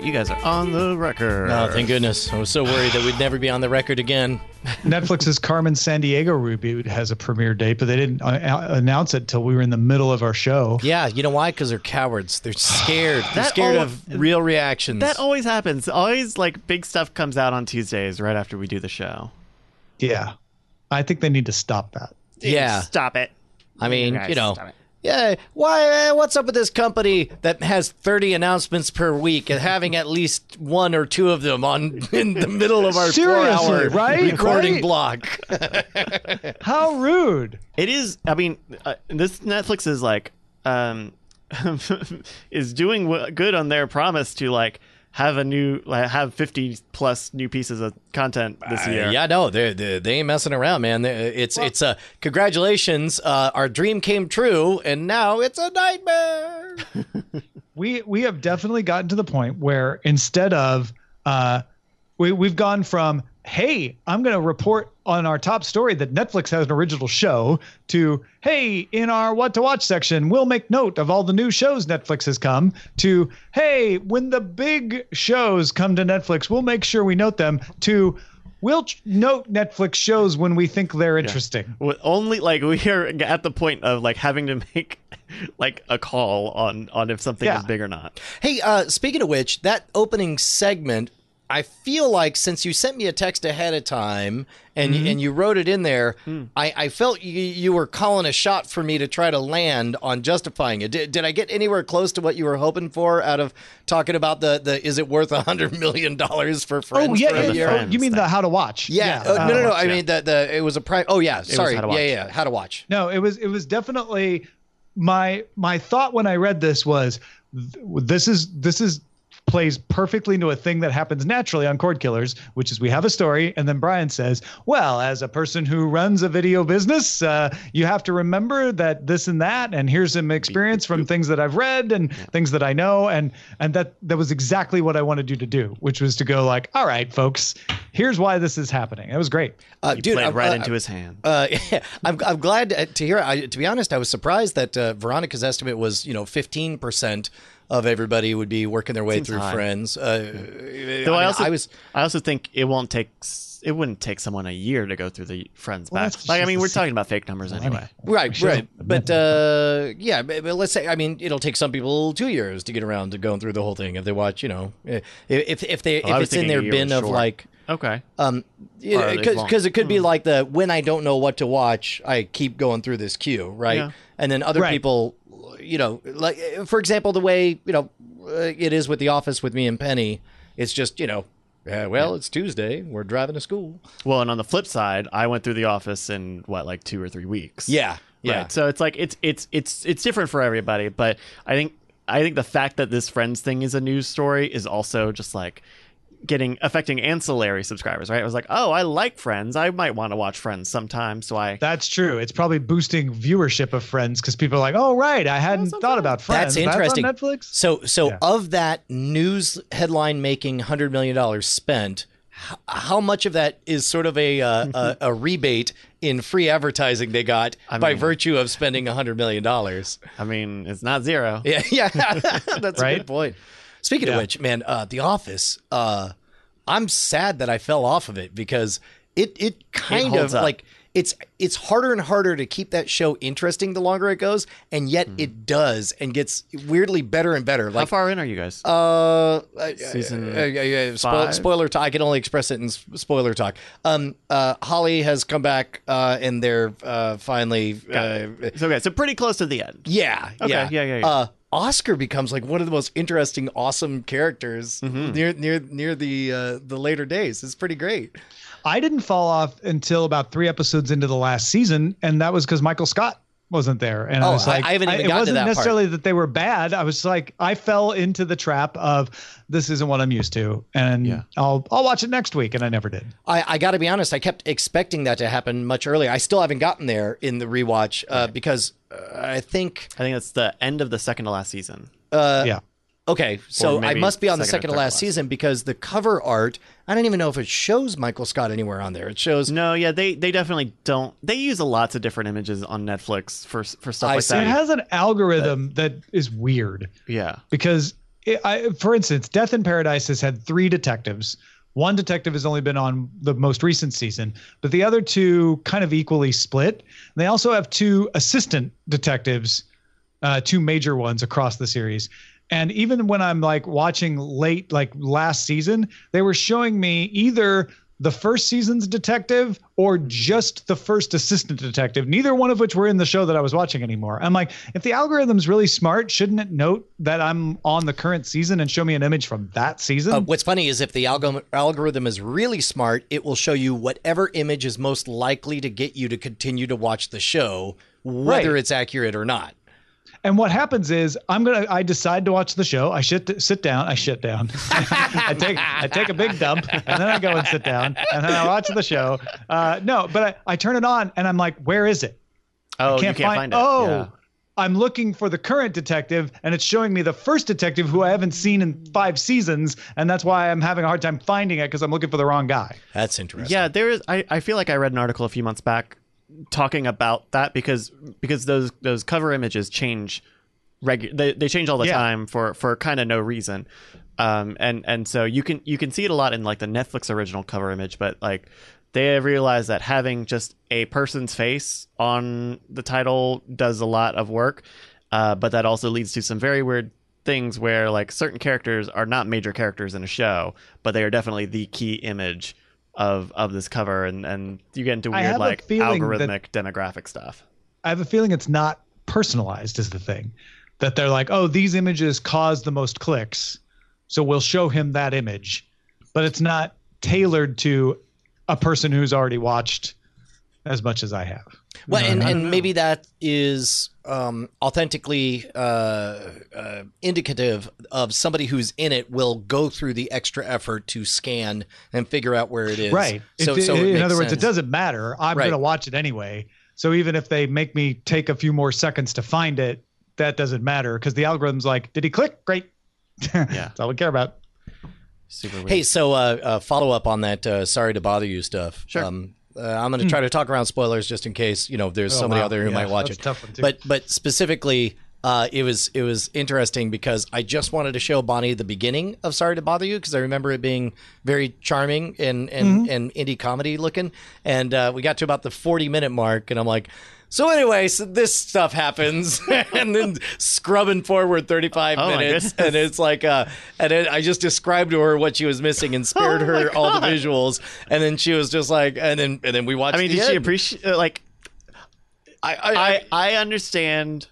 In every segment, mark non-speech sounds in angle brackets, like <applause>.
All right, you guys are on the record. Oh, thank goodness. I was so worried that we'd never be on the record again. Netflix's Carmen Sandiego reboot has a premiere date, but they didn't uh, announce it till we were in the middle of our show. Yeah, you know why? Because they're cowards. They're scared. They're scared al- of real reactions. That always happens. Always like big stuff comes out on Tuesdays right after we do the show. Yeah. I think they need to stop that. yeah. Stop it. I mean, guys, you know, stop it. Yeah. Why? uh, What's up with this company that has thirty announcements per week and having at least one or two of them on <laughs> in the middle of our four-hour right? recording Right? block? <laughs> How rude. It is. I mean, uh, this Netflix is like, um, <laughs> is doing w- good on their promise to like have a new, like, have fifty plus new pieces of content this Uh, year. yeah, no, they they they ain't messing around, man. They- It's it's a congratulations. Uh, our dream came true, and now it's a nightmare. <laughs> we we have definitely gotten to the point where instead of uh we we've gone from hey i'm going to report on our top story that netflix has an original show to hey in our what to watch section we'll make note of all the new shows netflix has come to hey when the big shows come to netflix we'll make sure we note them to we'll ch- note netflix shows when we think they're interesting With only like we are at the point of like having to make <laughs> like a call on on if something Yeah. is big or not. Hey, uh, speaking of which, that opening segment, I feel like since you sent me a text ahead of time and and you wrote it in there, I, I felt you, you were calling a shot for me to try to land on justifying it. Did, did I get anywhere close to what you were hoping for out of talking about the the is it worth a hundred million dollars for friends? oh yeah, yeah, oh, Friends you mean thing. the how to watch Yeah, uh, uh, no, no, no. I yeah. mean the the it was a prime. Oh yeah, sorry. How to yeah, Watch. yeah, how to watch. No, it was it was definitely my my thought when I read this was th- this is this is plays perfectly into a thing that happens naturally on Cordkillers, which is we have a story, and then Brian says, "Well, as a person who runs a video business, uh, you have to remember that this and that, and here's some experience from things that I've read and things that I know, and and that that was exactly what I wanted you to do, which was to go like, all right, folks, here's why this is happening. It was great. Uh, You dude, played I- right uh, into his hand. Uh, <laughs> yeah, I'm, I'm glad to, to hear. I, to be honest, I was surprised that uh, Veronica's estimate was, you know, 15 percent of everybody would be working their way Seems through high. Friends. Uh, Though I, mean, also I was I also think it won't take it wouldn't take someone a year to go through the friends Well, back. Like I mean, we're talking about fake numbers anyway. right, should right. But uh, yeah, but, but let's say, I mean, it'll take some people two years to get around to going through the whole thing if they watch, you know, eh, if if they Oh, I if it's in their bin of short. like. Okay. Um, Or are they long? because it could be like the when I don't know what to watch, I keep going through this queue, right? Yeah. And then other Right. people, you know, like for example, the way you know uh, it is with The Office with me and Penny, it's just you know, yeah, well, it's Tuesday, we're driving to school. Well, and on the flip side, I went through the office in what like two or three weeks. Yeah, yeah. Right. So it's like it's it's it's it's different for everybody, but I think I think the fact that this Friends thing is a news story is also just like getting affecting ancillary subscribers, right? I was like, oh, I like Friends. I might want to watch Friends sometime. So I That's true. It's probably boosting viewership of Friends because people are like, "Oh, right, I hadn't thought about Friends. That's interesting. on Netflix." So, so Yeah. of that news headline making hundred million dollars spent, h- how much of that is sort of a uh, a, <laughs> a rebate in free advertising they got by mean- virtue of spending hundred million dollars? I mean, it's not zero. Yeah, yeah, <laughs> that's a Right? good point. Speaking of which, man, uh, The Office. Uh, I'm sad that I fell off of it because it it kind holds of up. like it's it's harder and harder to keep that show interesting the longer it goes, and yet it does and gets weirdly better and better. How far in are you guys? uh, Season uh, yeah, yeah, spo- five? spoiler talk. I can only express it in spoiler talk. Um, uh, Holly has come back, uh, and they're uh, finally, uh, so okay, so pretty close to the end. yeah, Okay, yeah, yeah, yeah, yeah. Uh, Oscar becomes like one of the most interesting, awesome characters Mm-hmm. near near near the uh, the later days. It's pretty great. I didn't fall off until about three episodes into the last season, and that was because Michael Scott wasn't there. And Oh, I was like, I haven't even it gotten to wasn't that part. necessarily that they were bad. I was like, I fell into the trap of this isn't what I'm used to, and Yeah. I'll I'll watch it next week, and I never did. I, I got to be honest. I kept expecting that to happen much earlier. I still haven't gotten there in the rewatch uh, because uh, I think I think that's the end of the second to last season. yeah. Okay, so I must be on the second second to last last. season because the cover art, I don't even know if it shows Michael Scott anywhere on there. It shows No, yeah, they they definitely don't. They use lots of different images on Netflix for for stuff I like see. It has an algorithm that is weird yeah, because it, I, for instance, Death in Paradise has had three detectives. One detective has only been on the most recent season, but the other two kind of equally split. They also have two assistant detectives, uh, two major ones across the series. And even when I'm like watching late, like last season, they were showing me either the first season's detective or just the first assistant detective, neither one of which were in the show that I was watching anymore. I'm like, if the algorithm's really smart, shouldn't it note that I'm on the current season and show me an image from that season? Uh, what's funny is if the algo- algorithm is really smart, it will show you whatever image is most likely to get you to continue to watch the show, whether Right. it's accurate or not. And what happens is I'm gonna I decide to watch the show. I shit sit down. I shit down. <laughs> I take I take a big dump and then I go and sit down and then I watch the show. Uh, no, but I, I turn it on and I'm like, where is it? Oh, can't, you can't find, it. Oh, Yeah. I'm looking for the current detective, and it's showing me the first detective who I haven't seen in five seasons, and that's why I'm having a hard time finding it because I'm looking for the wrong guy. That's interesting. Yeah, there is. I, I feel like I read an article a few months back talking about that because because those those cover images change regu- they, they change all the Yeah. time for for kind of no reason. Um, and and so you can you can see it a lot in like the Netflix original cover image, but like they have realized that having just a person's face on the title does a lot of work, uh, but that also leads to some very weird things where like certain characters are not major characters in a show, but they are definitely the key image of of this cover, and and you get into weird like feeling that- algorithmic demographic stuff. I have a feeling it's not personalized, is the thing. That they're like, oh, these images cause the most clicks, so we'll show him that image, but it's not tailored to a person who's already watched as much as I have. Well, and, and know. maybe that is um, authentically uh, uh, indicative of somebody who's in it will go through the extra effort to scan and figure out where it is. Right. So, It- so it in other words, it doesn't matter. I'm Right. going to watch it anyway. So even if they make me take a few more seconds to find it, that doesn't matter because the algorithm's like, did he click? Great. <laughs> Yeah. That's all we care about. Super weird. Hey, so uh, uh, follow up on that. Uh, sorry to bother you stuff. Sure. Um, uh, I'm going to try to talk around spoilers just in case you know there's Oh, somebody wow. out there who Yeah, might watch it. a tough one, too. But but specifically, uh, it was it was interesting because I just wanted to show Bonnie the beginning of Sorry to Bother You because I remember it being very charming and and, Mm-hmm. and indie comedy looking, and uh, we got to about the 40 minute mark, and I'm like. So anyway, so this stuff happens, <laughs> and then scrubbing forward 35 Oh, minutes, and it's like, uh, and then I just described to her what she was missing and spared <laughs> Oh, my her all the visuals, and then she was just like, and then and then we watched. I mean, the did she end. appreciate uh, like? I, I, I I understand.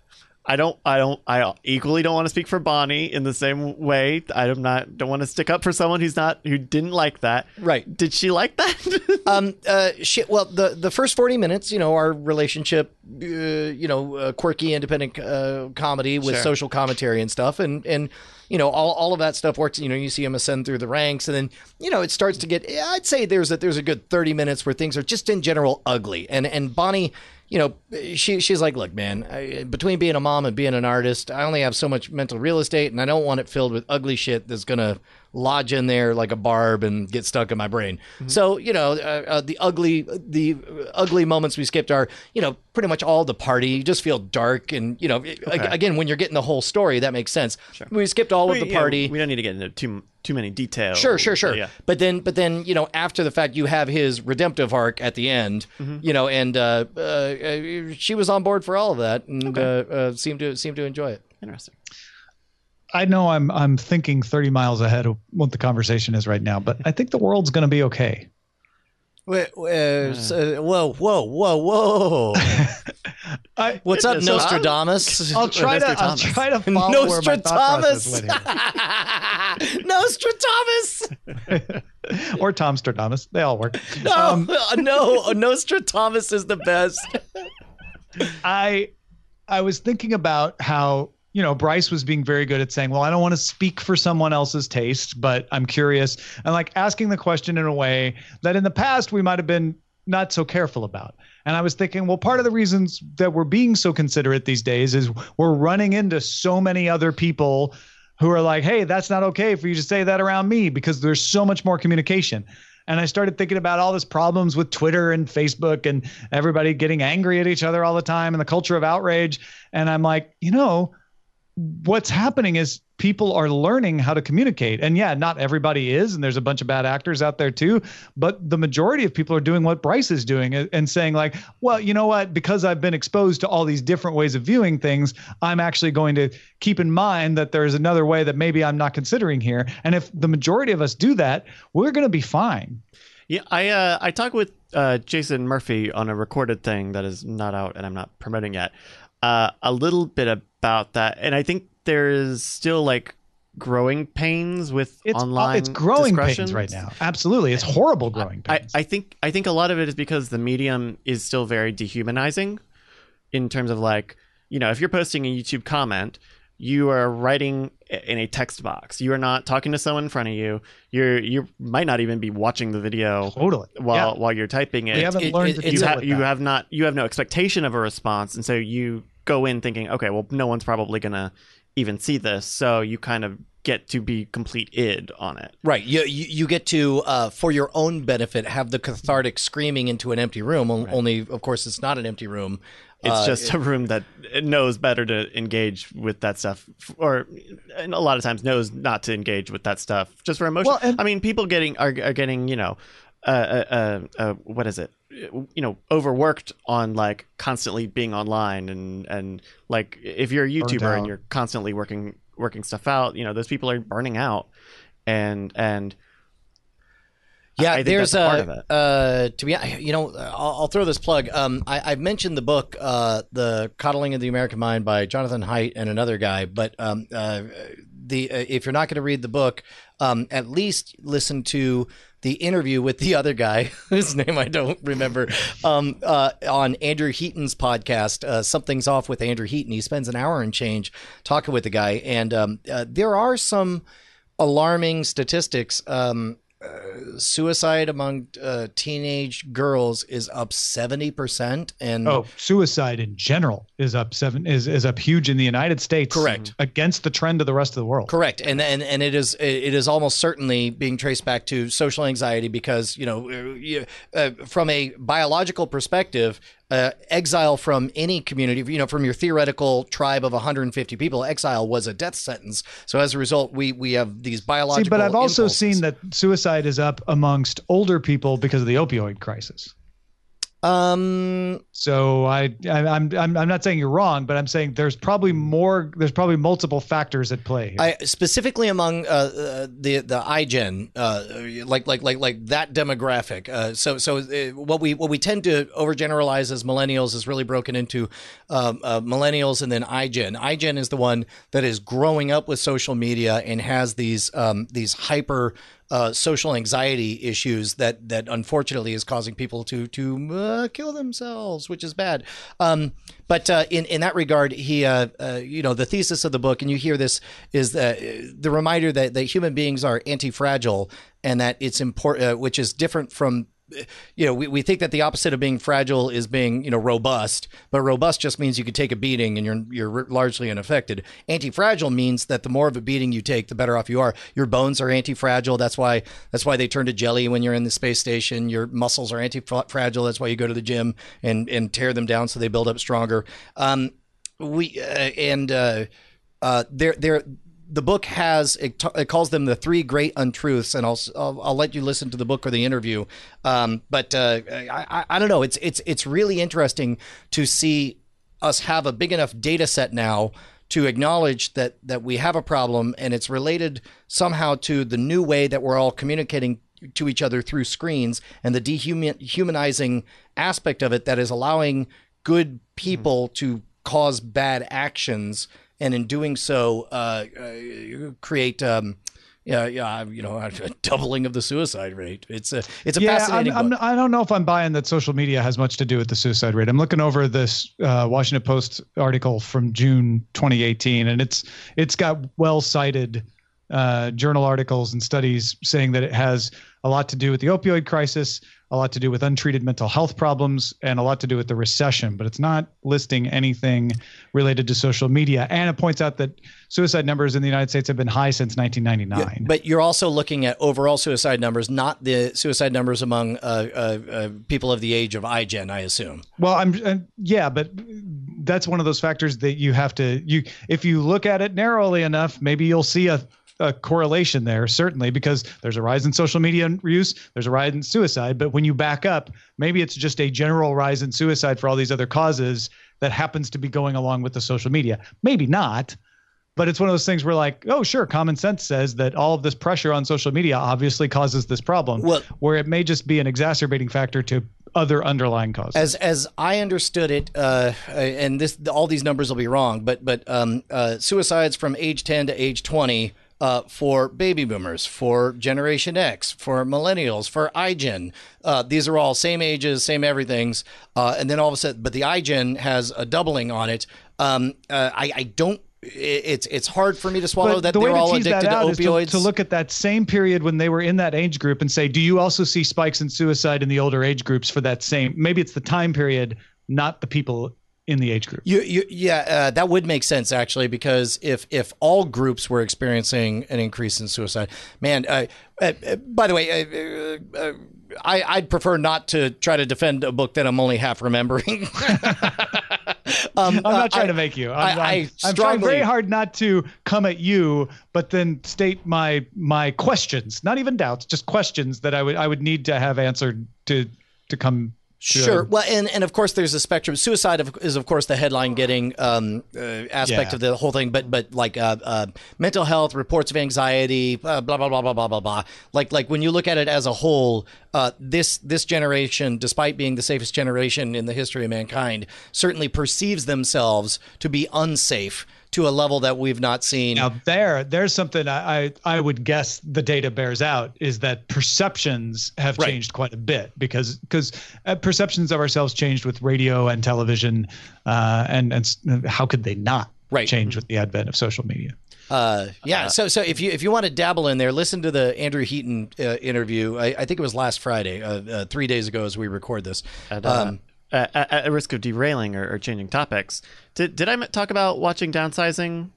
I don't. I don't. I equally don't want to speak for Bonnie in the same way. I'm not. Don't want to stick up for someone who's not who didn't like that. Right. Did she like that? <laughs> um uh shit well the the first 40 minutes you know our relationship uh, you know uh, quirky independent uh, comedy with Sure. social commentary and stuff and and you know all, all of that stuff works you know you see him ascend through the ranks and then you know it starts to get i'd say there's a there's a good 30 minutes where things are just in general ugly and and bonnie you know she she's like look man I, between being a mom and being an artist i only have so much mental real estate and i don't want it filled with ugly shit that's gonna lodge in there like a barb and get stuck in my brain. So you know, uh, uh, the ugly, the ugly moments we skipped are you know pretty much all the party. You just feel dark, and you know, ag- again when you're getting the whole story, that makes sense. We skipped all of We- the yeah, party. we don't need to get into too too many details. Sure, sure, sure. Yeah. But then, but then, you know, after the fact, you have his redemptive arc at the end. Mm-hmm. You know, and uh, uh, uh, she was on board for all of that, and uh, uh, seemed to seemed to enjoy it. Interesting. I know I'm I'm thinking 30 miles ahead of what the conversation is right now, but I think the world's going to be okay. Wait, uh, so- whoa, whoa, whoa, whoa! <laughs> I, What's up, Goodness, I'm- <laughs> Nostradamus? I'll try to I'll try to follow where my thought Nostradamus. went <laughs> Nostradamus. or Tom Stradamus. They all work. No, Um, no, Nostradamus is the best. I I was thinking about how you know Bryce was being very good at saying, "Well, I don't want to speak for someone else's taste, but I'm curious," and like asking the question in a way that in the past we might have been not so careful about. And I was thinking, well, part of the reasons that we're being so considerate these days is we're running into so many other people who are like, "Hey, that's not okay for you to say that around me," because there's so much more communication. And I started thinking about all this problems with Twitter and Facebook and everybody getting angry at each other all the time and the culture of outrage. And I'm like, you know, what's happening is people are learning how to communicate. And yeah, not everybody is, and there's a bunch of bad actors out there too. But the majority of people are doing what Bryce is doing and saying, like, well, you know what? Because I've been exposed to all these different ways of viewing things, I'm actually going to keep in mind that there's another way that maybe I'm not considering here. And if the majority of us do that, we're going to be fine. Yeah, I uh, I talked with uh, Jason Murphy on a recorded thing that is not out and I'm not promoting yet. Uh, a little bit about that, and I think there is still like growing pains with it's, uh, online. It's growing pains right now. Absolutely, it's horrible growing pains. I, I think I think a lot of it is because the medium is still very dehumanizing, in terms of like you know if you're posting a YouTube comment, you are writing in a text box. You are not talking to someone in front of you. You're you might not even be watching the video totally while yeah. while you're typing it. We haven't it, learned it, you, ha- you have not you have no expectation of a response, and so you go in thinking, okay, well, no one's probably gonna even see this, so you kind of get to be complete id on it. Right. You you, you get to uh, for your own benefit have the cathartic screaming into an empty room. Right. Only, of course, it's not an empty room. It's uh, just a room that knows better to engage with that stuff, or a lot of times knows not to engage with that stuff just for emotion. Well, and- I mean, people getting are, are getting you know, uh, uh, uh, what is it? You know overworked on like constantly being online and and like if you're a youtuber and you're constantly working working stuff out you know those people are burning out and and yeah, there's a uh, to be you know I'll, I'll throw this plug. Um, I, have mentioned the book, uh, the Coddling of the American Mind by Jonathan Haidt and another guy. But um, uh, the uh, if you're not going to read the book, um, at least listen to the interview with the other guy, <laughs> whose name I don't remember, um, uh, on Andrew Heaton's podcast. Uh, Something's off with Andrew Heaton. He spends an hour and change talking with the guy, and um, there are some alarming statistics. Um, uh, suicide among uh, teenage girls is up 70% and oh suicide in general is up seven is, is up huge in the united states correct against the trend of the rest of the world correct and and, and it is it is almost certainly being traced back to social anxiety because you know uh, from a biological perspective uh, exile from any community, you know, from your theoretical tribe of 150 people, exile was a death sentence. So as a result, we we have these biological. See, but I've also impulses. seen that suicide is up amongst older people because of the opioid crisis. Um. So I, I am I'm I'm not saying you're wrong, but I'm saying there's probably more. There's probably multiple factors at play. Here. I specifically among uh, uh, the the iGen, uh, like like like like that demographic. Uh, so so uh, what we what we tend to overgeneralize as millennials is really broken into um, uh, millennials and then iGen. iGen is the one that is growing up with social media and has these um, these hyper uh, social anxiety issues that that unfortunately is causing people to to uh, kill themselves, which is bad. Um, but uh, in in that regard, he uh, uh, you know the thesis of the book, and you hear this is the the reminder that that human beings are anti fragile and that it's important, uh, which is different from you know, we, we think that the opposite of being fragile is being, you know, robust, but robust just means you could take a beating and you're you're largely unaffected. Anti-fragile means that the more of a beating you take, the better off you are. Your bones are anti-fragile. That's why that's why they turn to jelly when you're in the space station. Your muscles are anti-fragile. That's why you go to the gym and and tear them down so they build up stronger. Um, we uh, and uh, uh, there there the book has it, t- it, calls them the three great untruths, and I'll, I'll, I'll let you listen to the book or the interview. Um, but uh, I, I, I don't know. It's it's it's really interesting to see us have a big enough data set now to acknowledge that that we have a problem, and it's related somehow to the new way that we're all communicating to each other through screens and the dehumanizing aspect of it that is allowing good people mm-hmm. to cause bad actions and in doing so, uh, uh, create. Um, yeah, yeah, you know, <laughs> a doubling of the suicide rate. It's a, it's a yeah, fascinating. I'm, I'm, I don't know if I'm buying that social media has much to do with the suicide rate. I'm looking over this uh, Washington Post article from June 2018, and it's it's got well cited uh, journal articles and studies saying that it has a lot to do with the opioid crisis, a lot to do with untreated mental health problems, and a lot to do with the recession. But it's not listing anything related to social media. And it points out that suicide numbers in the United States have been high since 1999. Yeah, but you're also looking at overall suicide numbers, not the suicide numbers among uh, uh, uh, people of the age of iGen, I assume. Well, I'm uh, yeah, but that's one of those factors that you have to you if you look at it narrowly enough, maybe you'll see a a correlation there, certainly, because there's a rise in social media use, there's a rise in suicide. But when you back up, maybe it's just a general rise in suicide for all these other causes that happens to be going along with the social media. Maybe not, but it's one of those things where, like, oh, sure, common sense says that all of this pressure on social media obviously causes this problem, Well- where it may just be an exacerbating factor to other underlying causes. As as I understood it, uh, and this all these numbers will be wrong, but but um, uh, suicides from age ten to age twenty. Uh, for baby boomers, for Generation X, for millennials, for iGen. Uh, these are all same ages, same everything's. Uh, and then all of a sudden, but the iGen has a doubling on it. Um, uh, I, I don't. It's it's hard for me to swallow But that the they're all addicted to is to, opioids. to look at that same period when they were in that age group and say, do you also see spikes in suicide in the older age groups for that same? Maybe it's the time period, not the people in the age group. You, you, yeah, uh, that would make sense actually, because if if all groups were experiencing an increase in suicide, man. Uh, uh, uh, by the way, uh, uh, I, I'd prefer not to try to defend a book that I'm only half remembering. <laughs> um, I'm not trying I- to make you. I'm, I- I'm trying very hard not to come at you, but then state my my questions, not even doubts, just questions that I would I would need to have answered to to come. Sure. Well, and, and of course, there's a spectrum. Suicide is, of course, the headline getting um, uh, aspect Yeah. of the whole thing. But but like uh, uh, mental health, reports of anxiety, uh, blah blah blah blah blah blah blah. Like like when you look at it as a whole, uh, this this generation, despite being the safest generation in the history of mankind, certainly perceives themselves to be unsafe to a level that we've not seen. Now there, there's something I, I I would guess the data bears out is that perceptions have Right. changed quite a bit because because uh, perceptions of ourselves changed with radio and television, uh, and and how could they not Right. change with the advent of social media? Uh, yeah. so so if you if you want to dabble in there, listen to the Andrew Heaton uh, interview. I, I think it was last Friday, uh, uh, three days ago, as we record this. At, uh, at, at, risk of derailing or, or changing topics, did did I talk about watching downsizing?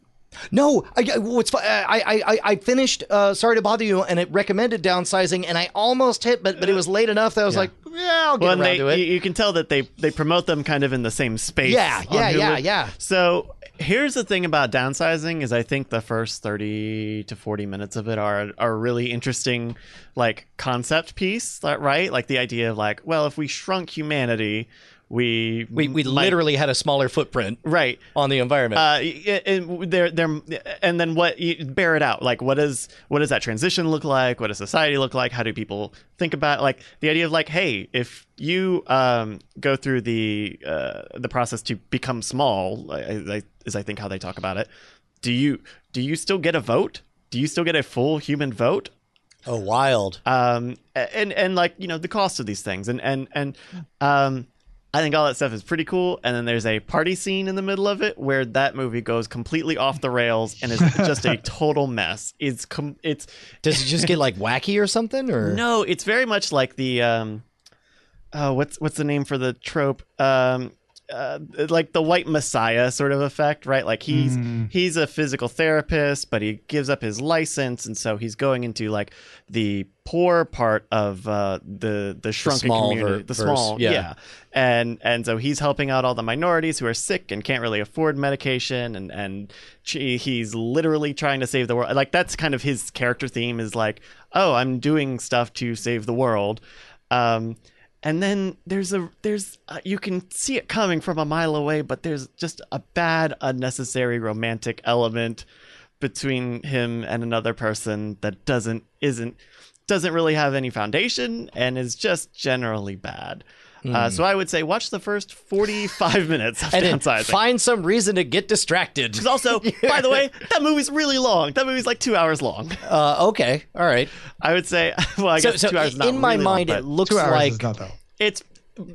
No, I, what's I, I I I finished. Uh, sorry to bother you, and it recommended downsizing, and I almost hit, but but it was late enough that I was like, yeah, I'll get Well, around they, to it. you, you can tell that they they promote them kind of in the same space. Yeah, yeah, yeah, Hulu. yeah. So here's the thing about downsizing is I think the first thirty to forty minutes of it are are a really interesting, like concept piece, right? Like the idea of like, well, if we shrunk humanity, we we we might- literally had a smaller footprint right. on the environment. Uh, and they're, they're, and then what? You bear it out. Like, what is what does that transition look like? What does society look like? How do people think about like the idea of like, hey, if you um, go through the uh, the process to become small, I, I, is I think how they talk about it. Do you do you still get a vote? Do you still get a full human vote? oh, wild. um and and like you know the cost of these things and and and um i think all that stuff is pretty cool. And then there's a party scene in the middle of it where that movie goes completely off the rails and is just a <laughs> total mess. It's com- it's Does it just get like wacky or something? Or? No it's very much like the um oh what's what's the name for the trope? Um uh, like the white messiah sort of effect right? Like he's he's a physical therapist but he gives up his license. And so he's going into like the poor part of uh, the the shrunken small community ver- the verse, small yeah. yeah. and and so he's helping out all the minorities who are sick and can't really afford medication. And and he's literally trying to save the world. Like that's kind of his character theme is like oh i'm doing stuff to save the world. Um and then there's a there's uh, you can see it coming from a mile away but there's just a bad unnecessary romantic element between him and another person that doesn't isn't doesn't really have any foundation and is just generally bad uh, so I would say watch the first 45 <laughs> minutes of Hmm. and then downsizing. find some reason to get distracted. 'Cause also, <laughs> by the way, that movie's really long. That movie's like two hours long. Uh, okay, all right. I would say, <laughs> well, I So, guess so two hours is not in my really mind, but it looks Two hours like is not though. it's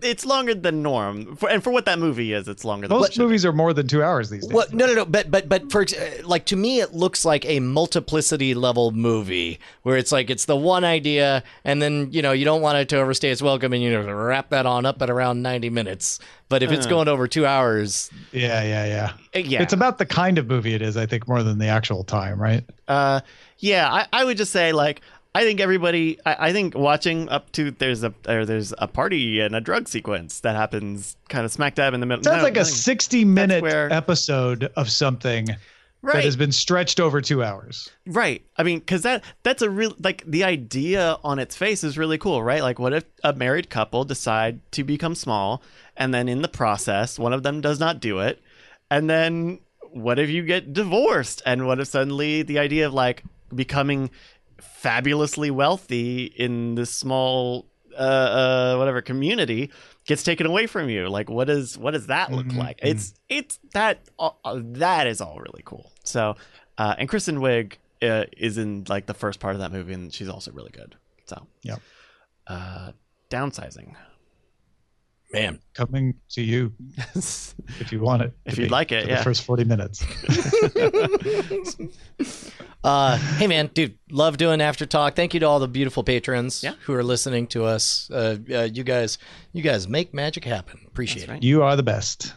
it's longer than norm, for, and for what that movie is, it's longer than. Most what it should be. movies are more than two hours these days. Well, no, no, no. But, but, but for uh, like to me, it looks like a multiplicity level movie where it's like it's the one idea, and then you know you don't want it to overstay its welcome, and you know wrap that on up at around ninety minutes. But if it's going over two hours, Yeah, yeah, yeah. Uh, yeah. It's about the kind of movie it is, I think, more than the actual time, right? Uh, yeah, I, I would just say like I think everybody. I, I think watching up to there's a or there's a party and a drug sequence that happens kind of smack dab in the middle. Sounds No, like a 60 minute where- episode of something right. that has been stretched over two hours. Right. I mean, because that that's a real like the idea on its face is really cool, right? Like, what if a married couple decide to become small, and then in the process, one of them does not do it, and then what if you get divorced, and what if suddenly the idea of like becoming fabulously wealthy in this small uh, uh whatever community gets taken away from you like what is what does that look Mhm, like it's it's that uh, that is all really cool so uh and kristen wiig uh, is in like the first part of that movie and she's also really good so yeah. uh downsizing Man, Coming to you if you want it. If you'd be like it, for yeah. The first 40 minutes. <laughs> <laughs> Uh, hey man, dude, love doing Aftertalk. Thank you to all the beautiful patrons Yeah. who are listening to us. Uh, uh, you guys, you guys make magic happen. Appreciate That's it. You are the best.